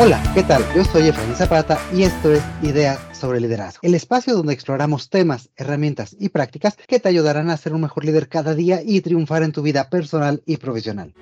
Hola, ¿qué tal? Yo soy Efraín Zapata y esto es Ideas sobre Liderazgo, el espacio donde exploramos temas, herramientas y prácticas que te ayudarán a ser un mejor líder cada día y triunfar en tu vida personal y profesional.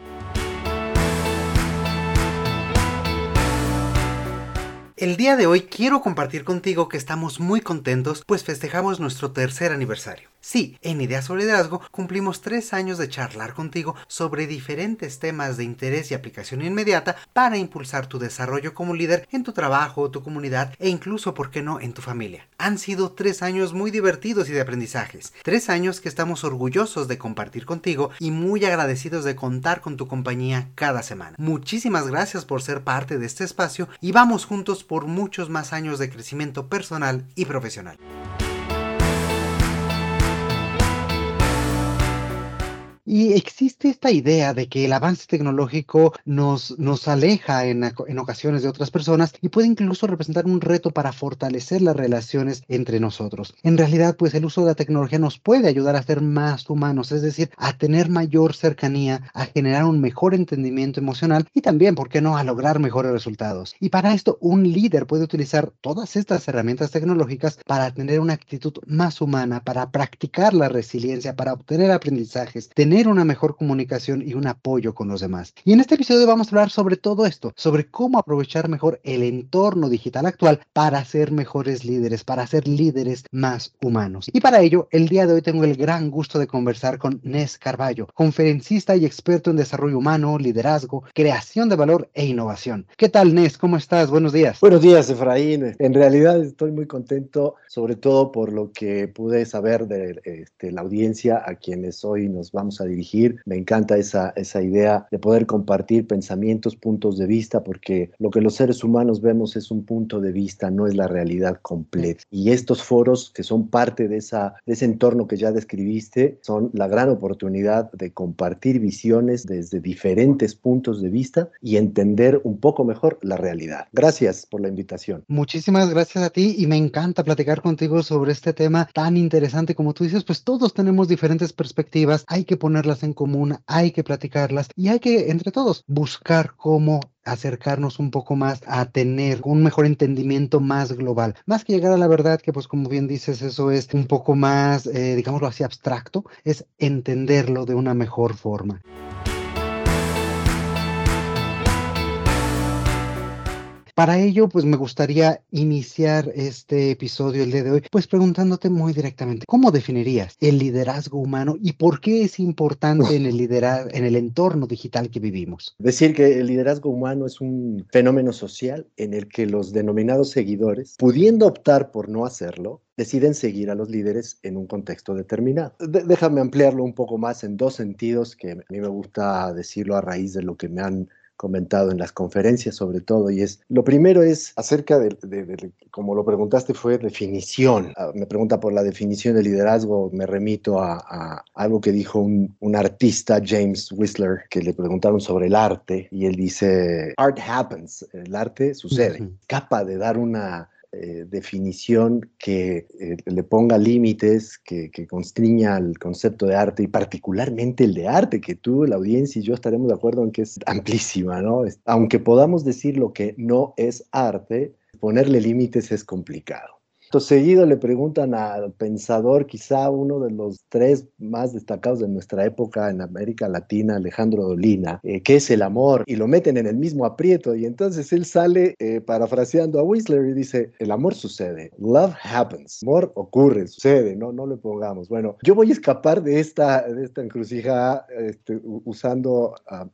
El día de hoy quiero compartir contigo que estamos muy contentos pues festejamos nuestro tercer aniversario. Sí, en Ideas sobre Liderazgo cumplimos tres años de charlar contigo sobre diferentes temas de interés y aplicación inmediata para impulsar tu desarrollo como líder en tu trabajo, tu comunidad e incluso, ¿por qué no?, en tu familia. Han sido tres años muy divertidos y de aprendizajes. Tres años que estamos orgullosos de compartir contigo y muy agradecidos de contar con tu compañía cada semana. Muchísimas gracias por ser parte de este espacio y vamos juntos por muchos más años de crecimiento personal y profesional. Y existe esta idea de que el avance tecnológico nos, nos aleja en, en, ocasiones de otras personas y puede incluso representar un reto para fortalecer las relaciones entre nosotros. En realidad, pues el uso de la tecnología nos puede ayudar a ser más humanos, es decir, a tener mayor cercanía, a generar un mejor entendimiento emocional y también, ¿por qué no?, a lograr mejores resultados. Y para esto, un líder puede utilizar todas estas herramientas tecnológicas para tener una actitud más humana, para practicar la resiliencia, para obtener aprendizajes, tener una mejor comunicación y un apoyo con los demás. Y en este episodio vamos a hablar sobre todo esto, sobre cómo aprovechar mejor el entorno digital actual para ser mejores líderes, para ser líderes más humanos. Y para ello, el día de hoy tengo el gran gusto de conversar con Nes Carballo, conferencista y experto en desarrollo humano, liderazgo, creación de valor e innovación. ¿Qué tal, Nes? ¿Cómo estás? Buenos días. Buenos días, Efraín. En realidad estoy muy contento, sobre todo por lo que pude saber de este, la audiencia a quienes hoy nos vamos a dirigir. Me encanta esa, esa idea de poder compartir pensamientos, puntos de vista, porque lo que los seres humanos vemos es un punto de vista, no es la realidad completa. Y estos foros que son parte de, esa, de ese entorno que ya describiste son la gran oportunidad de compartir visiones desde diferentes puntos de vista y entender un poco mejor la realidad. Gracias por la invitación. Muchísimas gracias a ti y me encanta platicar contigo sobre este tema tan interesante como tú dices, pues todos tenemos diferentes perspectivas, hay que poner en común, hay que platicarlas y hay que, entre todos, buscar cómo acercarnos un poco más a tener un mejor entendimiento más global. Más que llegar a la verdad, que pues como bien dices, eso es un poco más, eh, digámoslo así, abstracto, es entenderlo de una mejor forma. Para ello, pues me gustaría iniciar este episodio el día de hoy, pues preguntándote muy directamente, ¿cómo definirías el liderazgo humano y por qué es importante en el liderar, en el entorno digital que vivimos? Decir que el liderazgo humano es un fenómeno social en el que los denominados seguidores, pudiendo optar por no hacerlo, deciden seguir a los líderes en un contexto determinado. déjame ampliarlo un poco más en dos sentidos que a mí me gusta decirlo a raíz de lo que me han comentado en las conferencias sobre todo, y es, lo primero es acerca de, como lo preguntaste, fue definición. Ah, me pregunta por la definición de liderazgo, me remito a, algo que dijo un, artista, James Whistler, que le preguntaron sobre el arte, y él dice, art happens, el arte sucede. Capaz de dar una eh, definición que eh, le ponga límites, que, que constriña el concepto de arte y particularmente el de arte, que tú, la audiencia y yo estaremos de acuerdo en que es amplísima, ¿no? Aunque podamos decir lo que no es arte, ponerle límites es complicado seguido le preguntan al pensador, quizá uno de los tres más destacados de nuestra época en América Latina, Alejandro Dolina, eh, qué es el amor, y lo meten en el mismo aprieto, y entonces él sale eh, parafraseando a Whistler y dice, el amor sucede, love happens, amor ocurre, sucede, no, no le pongamos. Bueno, yo voy a escapar de esta, de esta encrucijada este, usando a,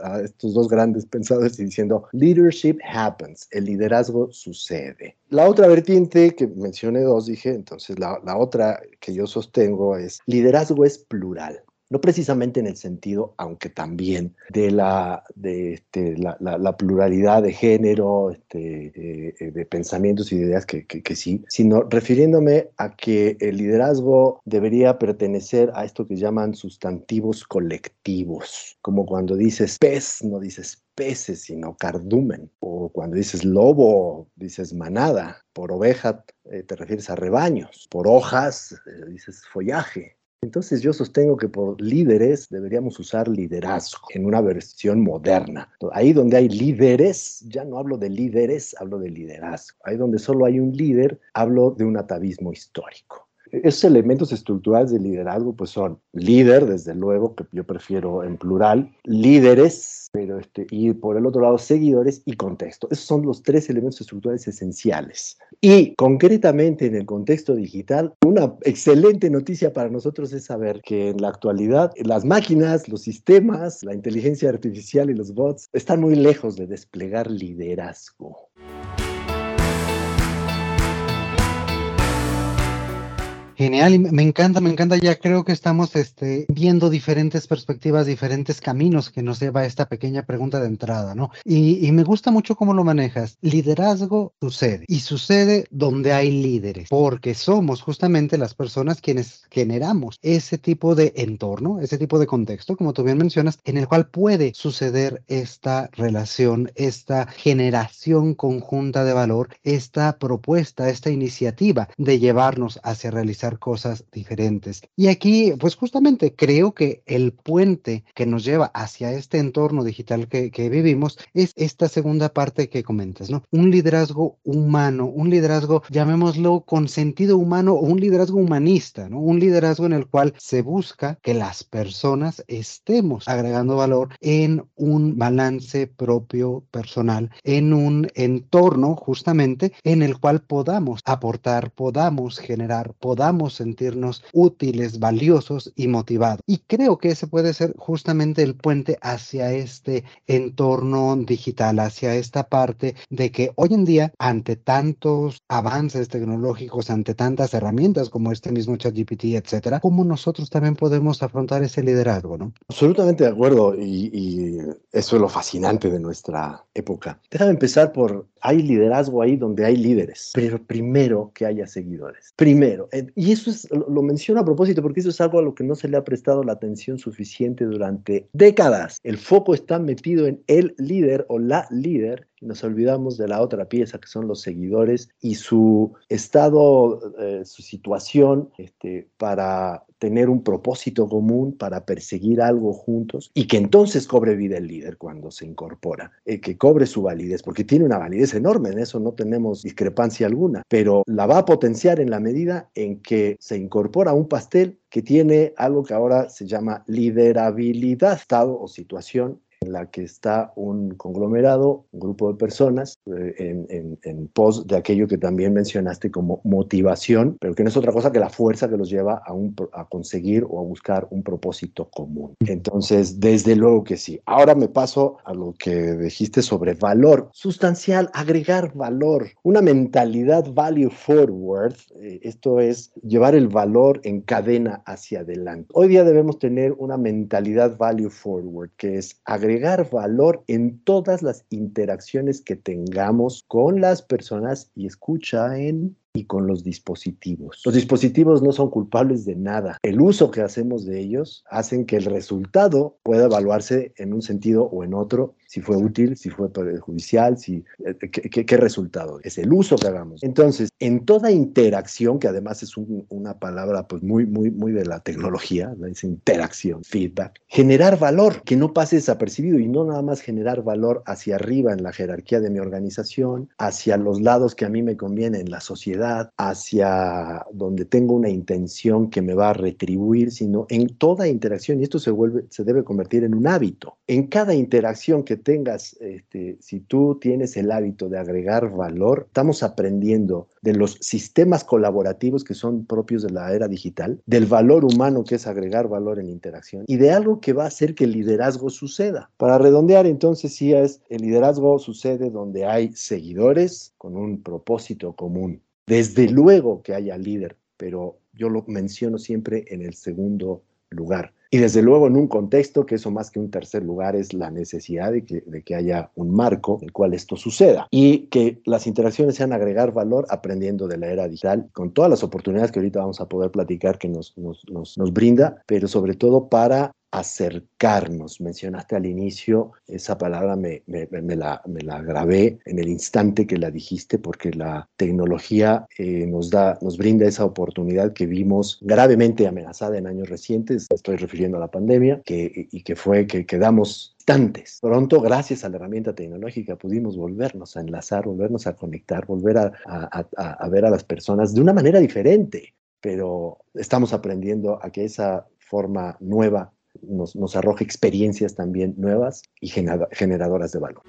a estos dos grandes pensadores y diciendo, leadership happens, el liderazgo sucede. La otra vertiente que mencioné dos, dije, entonces la, otra que yo sostengo es liderazgo es plural no precisamente en el sentido, aunque también, de la, de, este, la, pluralidad de género, este, eh, de pensamientos y ideas que, que, sí, sino refiriéndome a que el liderazgo debería pertenecer a esto que llaman sustantivos colectivos, como cuando dices pez, no dices peces, sino cardumen, o cuando dices lobo, dices manada, por oveja eh, te refieres a rebaños, por hojas eh, dices follaje, Entonces yo sostengo que por líderes deberíamos usar liderazgo en una versión moderna. Ahí donde hay líderes, ya no hablo de líderes, hablo de liderazgo. Ahí donde solo hay un líder, hablo de un atavismo histórico. Esos elementos estructurales de liderazgo pues son líder, desde luego, que yo prefiero en plural, líderes, pero este, y por el otro lado seguidores y contexto. Esos son los tres elementos estructurales esenciales. Y concretamente en el contexto digital, una excelente noticia para nosotros es saber que en la actualidad las máquinas, los sistemas, la inteligencia artificial y los bots están muy lejos de desplegar liderazgo. Genial, y me encanta, me encanta. Ya creo que estamos este, viendo diferentes perspectivas, diferentes caminos que nos lleva a esta pequeña pregunta de entrada, ¿no? Y, y, me gusta mucho cómo lo manejas. Liderazgo sucede y sucede donde hay líderes, porque somos justamente las personas quienes generamos ese tipo de entorno, ese tipo de contexto, como tú bien mencionas, en el cual puede suceder esta relación, esta generación conjunta de valor, esta propuesta, esta iniciativa de llevarnos hacia realizar cosas diferentes. Y aquí, pues justamente creo que el puente que nos lleva hacia este entorno digital que, que vivimos es esta segunda parte que comentas, ¿no? Un liderazgo humano, un liderazgo, llamémoslo con sentido humano o un liderazgo humanista, ¿no? Un liderazgo en el cual se busca que las personas estemos agregando valor en un balance propio personal, en un entorno justamente en el cual podamos aportar, podamos generar, podamos sentirnos útiles, valiosos y motivados. Y creo que ese puede ser justamente el puente hacia este entorno digital, hacia esta parte de que hoy en día, ante tantos avances tecnológicos, ante tantas herramientas como este mismo ChatGPT, etcétera, cómo nosotros también podemos afrontar ese liderazgo, ¿no? Absolutamente de acuerdo y, y eso es lo fascinante de nuestra época. Déjame empezar por hay liderazgo ahí donde hay líderes, pero primero que haya seguidores. Primero, y eso es, lo, menciono a propósito porque eso es algo a lo que no se le ha prestado la atención suficiente durante décadas. El foco está metido en el líder o la líder nos olvidamos de la otra pieza que son los seguidores y su estado, eh, su situación este, para tener un propósito común, para perseguir algo juntos y que entonces cobre vida el líder cuando se incorpora, eh, que cobre su validez, porque tiene una validez enorme, en eso no tenemos discrepancia alguna, pero la va a potenciar en la medida en que se incorpora un pastel que tiene algo que ahora se llama liderabilidad, estado o situación en la que está un conglomerado, un grupo de personas, eh, en, en, pos de aquello que también mencionaste como motivación, pero que no es otra cosa que la fuerza que los lleva a, un, a conseguir o a buscar un propósito común. Entonces, desde luego que sí. Ahora me paso a lo que dijiste sobre valor sustancial, agregar valor, una mentalidad value forward. Eh, esto es llevar el valor en cadena hacia adelante. Hoy día debemos tener una mentalidad value forward, que es agregar agregar valor en todas las interacciones que tengamos con las personas y escucha en y con los dispositivos. Los dispositivos no son culpables de nada. El uso que hacemos de ellos hacen que el resultado pueda evaluarse en un sentido o en otro, si fue útil, si fue perjudicial, si, eh, qué, resultado. Es el uso que hagamos. Entonces, en toda interacción, que además es una palabra pues muy, muy, muy de la tecnología, ¿no? es interacción, feedback, generar valor, que no pase desapercibido y no nada más generar valor hacia arriba en la jerarquía de mi organización, hacia los lados que a mí me conviene en la sociedad, hacia donde tengo una intención que me va a retribuir, sino en toda interacción, y esto se, vuelve, se debe convertir en un hábito. En cada interacción que tengas, este, si tú tienes el hábito de agregar valor, estamos aprendiendo de los sistemas colaborativos que son propios de la era digital, del valor humano que es agregar valor en interacción y de algo que va a hacer que el liderazgo suceda. Para redondear, entonces, sí es, el liderazgo sucede donde hay seguidores con un propósito común. Desde luego que haya líder, pero yo lo menciono siempre en el segundo lugar. Y desde luego en un contexto que eso más que un tercer lugar es la necesidad de que, haya un marco en el cual esto suceda y que las interacciones sean agregar valor aprendiendo de la era digital con todas las oportunidades que ahorita vamos a poder platicar que nos, nos, nos brinda, pero sobre todo para acercarnos. Mencionaste al inicio, esa palabra me, la, me, la, grabé en el instante que la dijiste porque la tecnología eh, nos, da, nos brinda esa oportunidad que vimos gravemente amenazada en años recientes, estoy refiriendo a la pandemia, que, y que fue que quedamos instantes. Pronto, gracias a la herramienta tecnológica, pudimos volvernos a enlazar, volvernos a conectar, volver a, a ver a las personas de una manera diferente, pero estamos aprendiendo a que esa forma nueva nos, nos arroja experiencias también nuevas y generadoras de valor.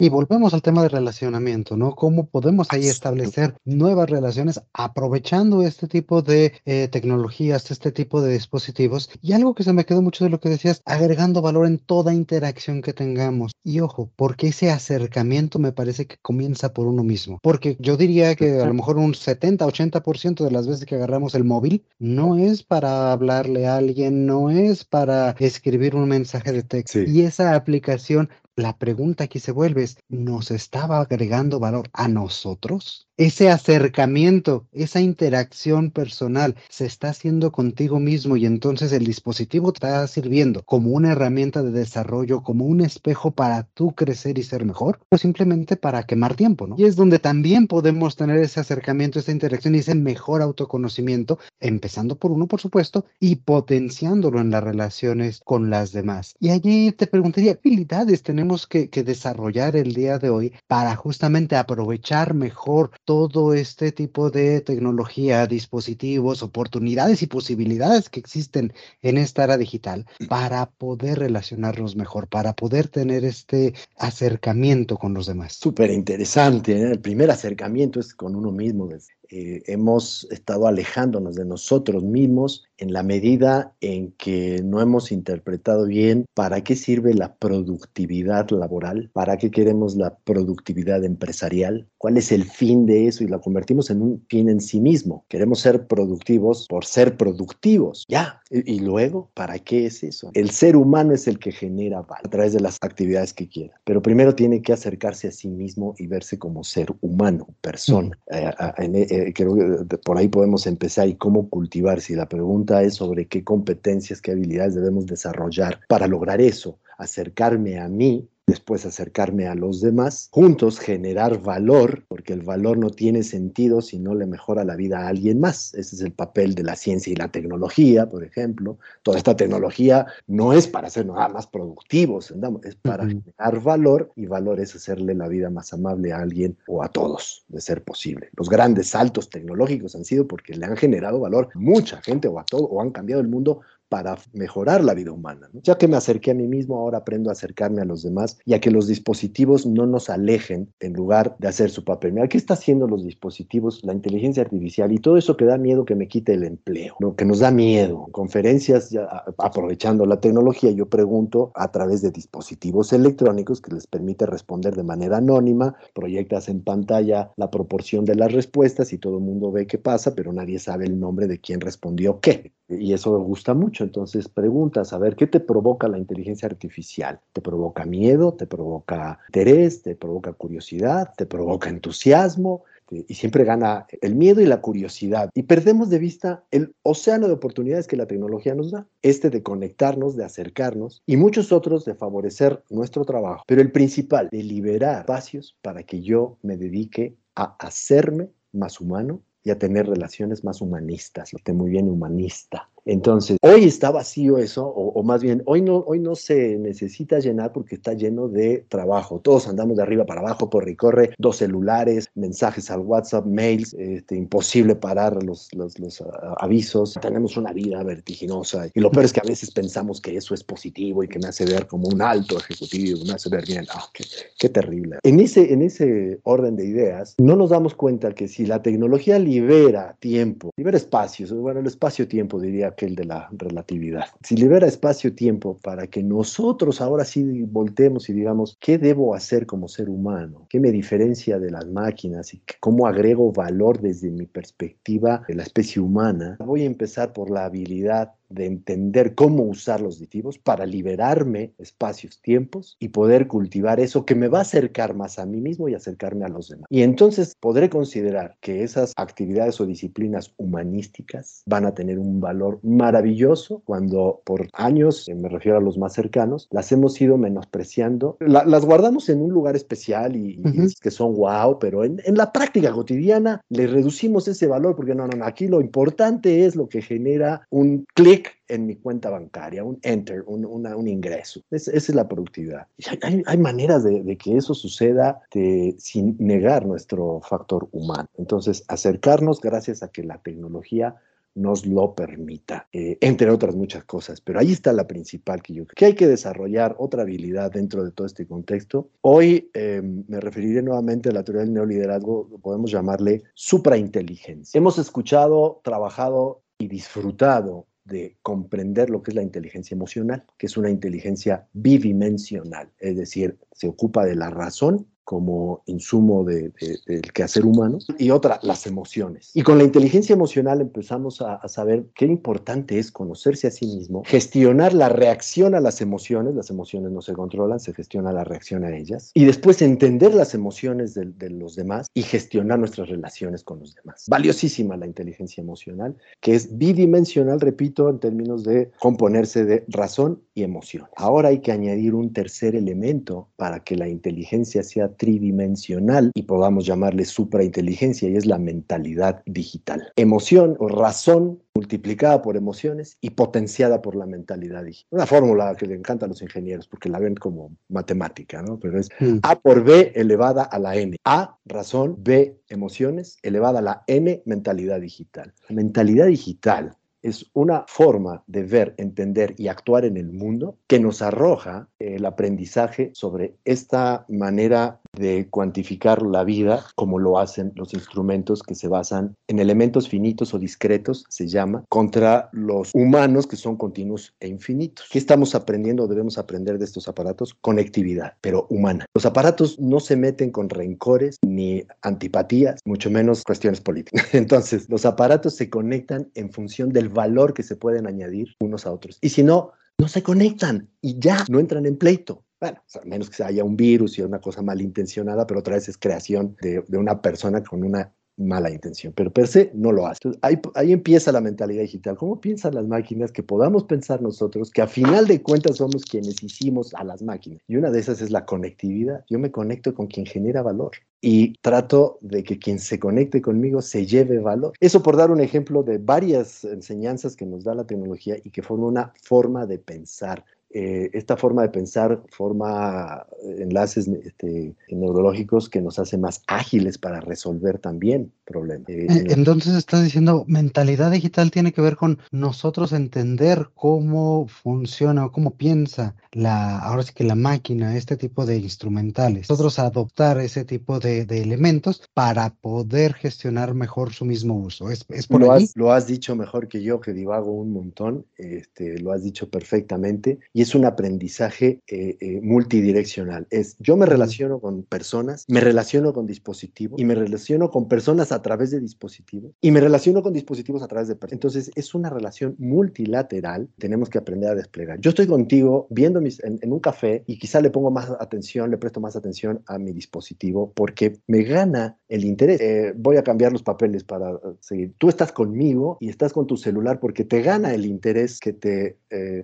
Y volvemos al tema de relacionamiento, ¿no? ¿Cómo podemos ahí establecer nuevas relaciones aprovechando este tipo de eh, tecnologías, este tipo de dispositivos? Y algo que se me quedó mucho de lo que decías, agregando valor en toda interacción que tengamos. Y ojo, porque ese acercamiento me parece que comienza por uno mismo. Porque yo diría que a lo mejor un 70, 80% de las veces que agarramos el móvil no es para hablarle a alguien, no es para escribir un mensaje de texto. Y esa aplicación la pregunta aquí se vuelve es, ¿nos estaba agregando valor a nosotros? ese acercamiento, esa interacción personal se está haciendo contigo mismo y entonces el dispositivo te está sirviendo como una herramienta de desarrollo, como un espejo para tú crecer y ser mejor, o simplemente para quemar tiempo, ¿no? Y es donde también podemos tener ese acercamiento, esa interacción y ese mejor autoconocimiento, empezando por uno, por supuesto, y potenciándolo en las relaciones con las demás. Y allí te preguntaría, ¿qué habilidades tenemos que, desarrollar el día de hoy para justamente aprovechar mejor todo este tipo de tecnología, dispositivos, oportunidades y posibilidades que existen en esta era digital para poder relacionarnos mejor, para poder tener este acercamiento con los demás. Súper interesante. ¿eh? El primer acercamiento es con uno mismo. Eh, hemos estado alejándonos de nosotros mismos en la medida en que no hemos interpretado bien para qué sirve la productividad laboral, para qué queremos la productividad empresarial, cuál es el fin de eso y la convertimos en un fin en sí mismo. Queremos ser productivos por ser productivos. Ya. Y, luego, ¿para qué es eso? El ser humano es el que genera valor a través de las actividades que quiera. Pero primero tiene que acercarse a sí mismo y verse como ser humano, persona. Eh, eh, creo que por ahí podemos empezar y cómo cultivar. Si la pregunta es sobre qué competencias, qué habilidades debemos desarrollar para lograr eso, acercarme a mí después acercarme a los demás, juntos generar valor, porque el valor no tiene sentido si no le mejora la vida a alguien más. Ese es el papel de la ciencia y la tecnología, por ejemplo. Toda esta tecnología no es para ser nada más productivos, es para generar valor y valor es hacerle la vida más amable a alguien o a todos, de ser posible. Los grandes saltos tecnológicos han sido porque le han generado valor a mucha gente o a todo, o han cambiado el mundo para mejorar la vida humana. Ya que me acerqué a mí mismo, ahora aprendo a acercarme a los demás y a que los dispositivos no nos alejen en lugar de hacer su papel. Mira, ¿qué está haciendo los dispositivos, la inteligencia artificial y todo eso que da miedo que me quite el empleo, ¿no? que nos da miedo? Conferencias, ya, aprovechando la tecnología, yo pregunto a través de dispositivos electrónicos que les permite responder de manera anónima, proyectas en pantalla la proporción de las respuestas y todo el mundo ve qué pasa, pero nadie sabe el nombre de quién respondió qué. Y eso me gusta mucho entonces preguntas, a ver, ¿qué te provoca la inteligencia artificial? ¿Te provoca miedo? ¿Te provoca interés? ¿Te provoca curiosidad? ¿Te provoca entusiasmo? y siempre gana el miedo y la curiosidad. Y perdemos de vista el océano de oportunidades que la tecnología nos da. Este de conectarnos, de acercarnos y muchos otros de favorecer nuestro trabajo. Pero el principal, de liberar espacios para que yo me dedique a hacerme más humano y a tener relaciones más humanistas. Lo muy bien humanista. Entonces, hoy está vacío eso, o, más bien, hoy no, hoy no se necesita llenar porque está lleno de trabajo. Todos andamos de arriba para abajo, por y corre, dos celulares, mensajes al WhatsApp, mails, este, imposible parar los, los, los ah, avisos. Tenemos una vida vertiginosa y lo peor es que a veces pensamos que eso es positivo y que me hace ver como un alto ejecutivo, me hace ver bien. Ah, qué, qué terrible. En ese, en ese orden de ideas, no nos damos cuenta que si la tecnología libera tiempo, libera espacios, bueno, el espacio-tiempo diría el de la relatividad. Si libera espacio-tiempo para que nosotros ahora sí voltemos y digamos, ¿qué debo hacer como ser humano? ¿Qué me diferencia de las máquinas y cómo agrego valor desde mi perspectiva de la especie humana? Voy a empezar por la habilidad de entender cómo usar los dispositivos para liberarme espacios, tiempos y poder cultivar eso que me va a acercar más a mí mismo y acercarme a los demás. Y entonces podré considerar que esas actividades o disciplinas humanísticas van a tener un valor maravilloso cuando por años, eh, me refiero a los más cercanos, las hemos ido menospreciando, las guardamos en un lugar especial y, que son wow, pero en, en la práctica cotidiana le reducimos ese valor porque no, no, no, aquí lo importante es lo que genera un clic en mi cuenta bancaria, un enter, un, un ingreso. esa es la productividad. Hay, hay maneras de, de, que eso suceda de, sin negar nuestro factor humano. Entonces, acercarnos gracias a que la tecnología nos lo permita, eh, entre otras muchas cosas. Pero ahí está la principal que yo creo que hay que desarrollar otra habilidad dentro de todo este contexto. Hoy eh, me referiré nuevamente a la teoría del neoliderazgo, podemos llamarle suprainteligencia. Hemos escuchado, trabajado y disfrutado de comprender lo que es la inteligencia emocional, que es una inteligencia bidimensional, es decir, se ocupa de la razón como insumo de, del quehacer humano, y otra, las emociones. Y con la inteligencia emocional empezamos a, saber qué importante es conocerse a sí mismo, gestionar la reacción a las emociones, las emociones no se controlan, se gestiona la reacción a ellas, y después entender las emociones de, de los demás y gestionar nuestras relaciones con los demás. Valiosísima la inteligencia emocional, que es bidimensional, repito, en términos de componerse de razón y emoción. Ahora hay que añadir un tercer elemento para que la inteligencia sea tridimensional y podamos llamarle suprainteligencia y es la mentalidad digital. Emoción o razón multiplicada por emociones y potenciada por la mentalidad digital. Una fórmula que le encanta a los ingenieros porque la ven como matemática, ¿no? Pero es mm. A por B elevada a la N. A, razón, B, emociones, elevada a la N, mentalidad digital. La mentalidad digital es una forma de ver, entender y actuar en el mundo que nos arroja el aprendizaje sobre esta manera de cuantificar la vida como lo hacen los instrumentos que se basan en elementos finitos o discretos, se llama, contra los humanos que son continuos e infinitos. ¿Qué estamos aprendiendo o debemos aprender de estos aparatos? Conectividad, pero humana. Los aparatos no se meten con rencores ni antipatías, mucho menos cuestiones políticas. Entonces, los aparatos se conectan en función del valor que se pueden añadir unos a otros. Y si no, no se conectan y ya no entran en pleito. Bueno, a menos que haya un virus y una cosa malintencionada, pero otra vez es creación de, de una persona con una mala intención, pero per se no lo hace. ahí, ahí, empieza la mentalidad digital. ¿Cómo piensan las máquinas que podamos pensar nosotros que a final de cuentas somos quienes hicimos a las máquinas? Y una de esas es la conectividad. Yo me conecto con quien genera valor y trato de que quien se conecte conmigo se lleve valor. Eso por dar un ejemplo de varias enseñanzas que nos da la tecnología y que forma una forma de pensar eh, esta forma de pensar forma enlaces este, neurológicos que nos hace más ágiles para resolver también problemas. Eh, entonces estás diciendo, mentalidad digital tiene que ver con nosotros entender cómo funciona o cómo piensa la, ahora sí que la máquina, este tipo de instrumentales. Nosotros adoptar ese tipo de, elementos para poder gestionar mejor su mismo uso. ¿Es, por lo? Has, lo has dicho mejor que yo, que divago un montón, este, lo has dicho perfectamente y es un aprendizaje eh, eh, multidireccional. Es yo me relaciono con personas, me relaciono con dispositivos y me relaciono con personas a través de dispositivos y me relaciono con dispositivos a través de personas. Entonces es una relación multilateral. Tenemos que aprender a desplegar. Yo estoy contigo viendo mis, en, un café y quizá le pongo más atención, le presto más atención a mi dispositivo porque me gana el interés. Eh, voy a cambiar los papeles para seguir. Tú estás conmigo y estás con tu celular porque te gana el interés que te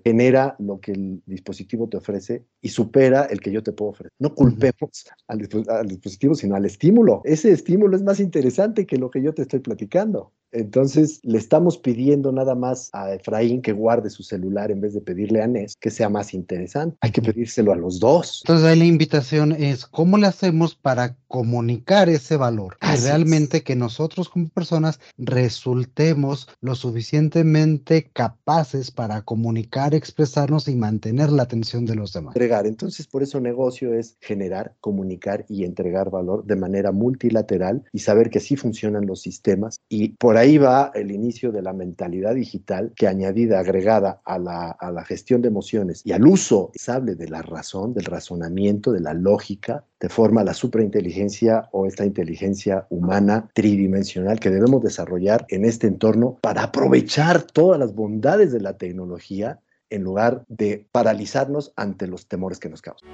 genera lo que el dispositivo te ofrece y supera el que yo te puedo ofrecer. No culpemos al, dispositivo, sino al estímulo. Ese estímulo es más interesante que lo que yo te estoy platicando. Entonces le estamos pidiendo nada más a Efraín que guarde su celular en vez de pedirle a Nes que sea más interesante. Hay que pedírselo a los dos. Entonces ahí la invitación es cómo le hacemos para comunicar ese valor realmente que nosotros como personas resultemos lo suficientemente capaces para comunicar, expresarnos y mantener la atención de los demás. Entregar. Entonces por eso negocio es generar, comunicar y entregar valor de manera multilateral y saber que así funcionan los sistemas y por ahí ahí va el inicio de la mentalidad digital que añadida, agregada a la, a la gestión de emociones y al uso sable de la razón, del razonamiento, de la lógica, de forma la superinteligencia o esta inteligencia humana tridimensional que debemos desarrollar en este entorno para aprovechar todas las bondades de la tecnología en lugar de paralizarnos ante los temores que nos causan.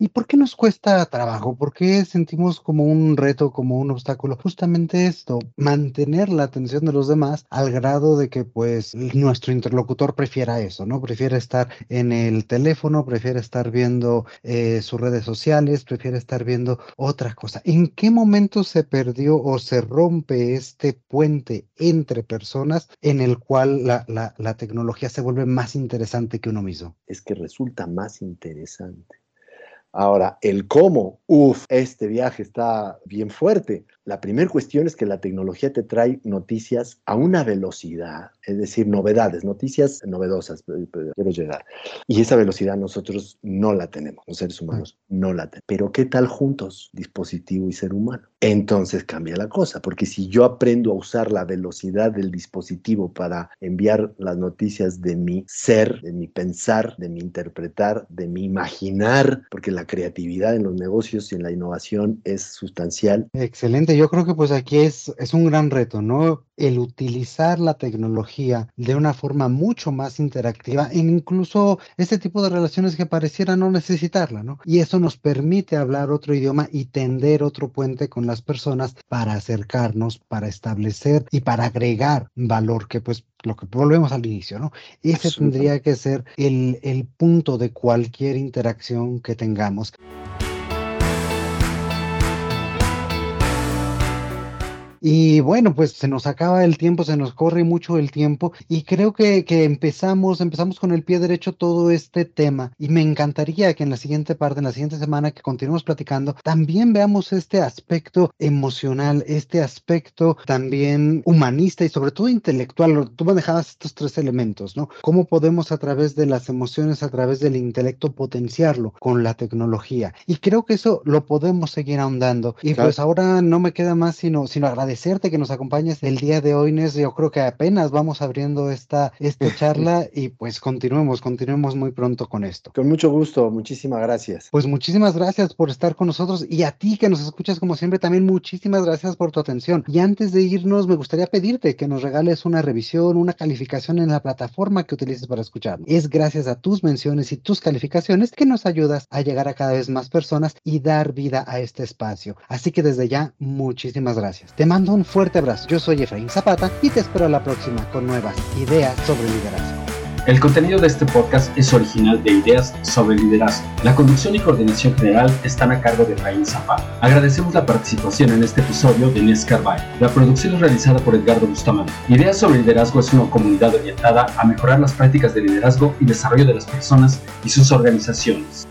¿Y por qué nos cuesta trabajo? ¿Por qué sentimos como un reto, como un obstáculo? Justamente esto, mantener la atención de los demás al grado de que pues nuestro interlocutor prefiera eso, ¿no? Prefiere estar en el teléfono, prefiere estar viendo eh, sus redes sociales, prefiere estar viendo otra cosa. ¿En qué momento se perdió o se rompe este puente entre personas en el cual la, la, la tecnología se vuelve más interesante que uno mismo? Es que resulta más interesante Ahora, el cómo, uff, este viaje está bien fuerte. La primera cuestión es que la tecnología te trae noticias a una velocidad, es decir, novedades, noticias novedosas, quiero llegar. Y esa velocidad nosotros no la tenemos, los seres humanos no la tenemos. Pero ¿qué tal juntos, dispositivo y ser humano? Entonces cambia la cosa, porque si yo aprendo a usar la velocidad del dispositivo para enviar las noticias de mi ser, de mi pensar, de mi interpretar, de mi imaginar, porque la creatividad en los negocios y en la innovación es sustancial. Excelente, yo creo que pues aquí es, es un gran reto, ¿no? El utilizar la tecnología de una forma mucho más interactiva en incluso este tipo de relaciones que pareciera no necesitarla, ¿no? Y eso nos permite hablar otro idioma y tender otro puente con las personas para acercarnos, para establecer y para agregar valor, que pues lo que volvemos al inicio, ¿no? Ese tendría que ser el, el punto de cualquier interacción que tengamos. Y bueno, pues se nos acaba el tiempo, se nos corre mucho el tiempo y creo que, que, empezamos, empezamos con el pie derecho todo este tema y me encantaría que en la siguiente parte, en la siguiente semana que continuemos platicando, también veamos este aspecto emocional, este aspecto también humanista y sobre todo intelectual. Tú manejabas estos tres elementos, ¿no? ¿Cómo podemos a través de las emociones, a través del intelecto potenciarlo con la tecnología? Y creo que eso lo podemos seguir ahondando. Y pues ahora no me queda más sino, sino agradecer agradecerte que nos acompañes el día de hoy, Nes. Yo creo que apenas vamos abriendo esta, esta charla y pues continuemos, continuemos muy pronto con esto. Con mucho gusto, muchísimas gracias. Pues muchísimas gracias por estar con nosotros y a ti que nos escuchas como siempre también muchísimas gracias por tu atención. Y antes de irnos me gustaría pedirte que nos regales una revisión, una calificación en la plataforma que utilices para escuchar. Es gracias a tus menciones y tus calificaciones que nos ayudas a llegar a cada vez más personas y dar vida a este espacio. Así que desde ya, muchísimas gracias. Te mando un fuerte abrazo. Yo soy Efraín Zapata y te espero a la próxima con nuevas ideas sobre liderazgo. El contenido de este podcast es original de Ideas sobre Liderazgo. La conducción y coordinación general están a cargo de Efraín Zapata. Agradecemos la participación en este episodio de Inés. La producción es realizada por Edgardo Bustamante. Ideas sobre Liderazgo es una comunidad orientada a mejorar las prácticas de liderazgo y desarrollo de las personas y sus organizaciones.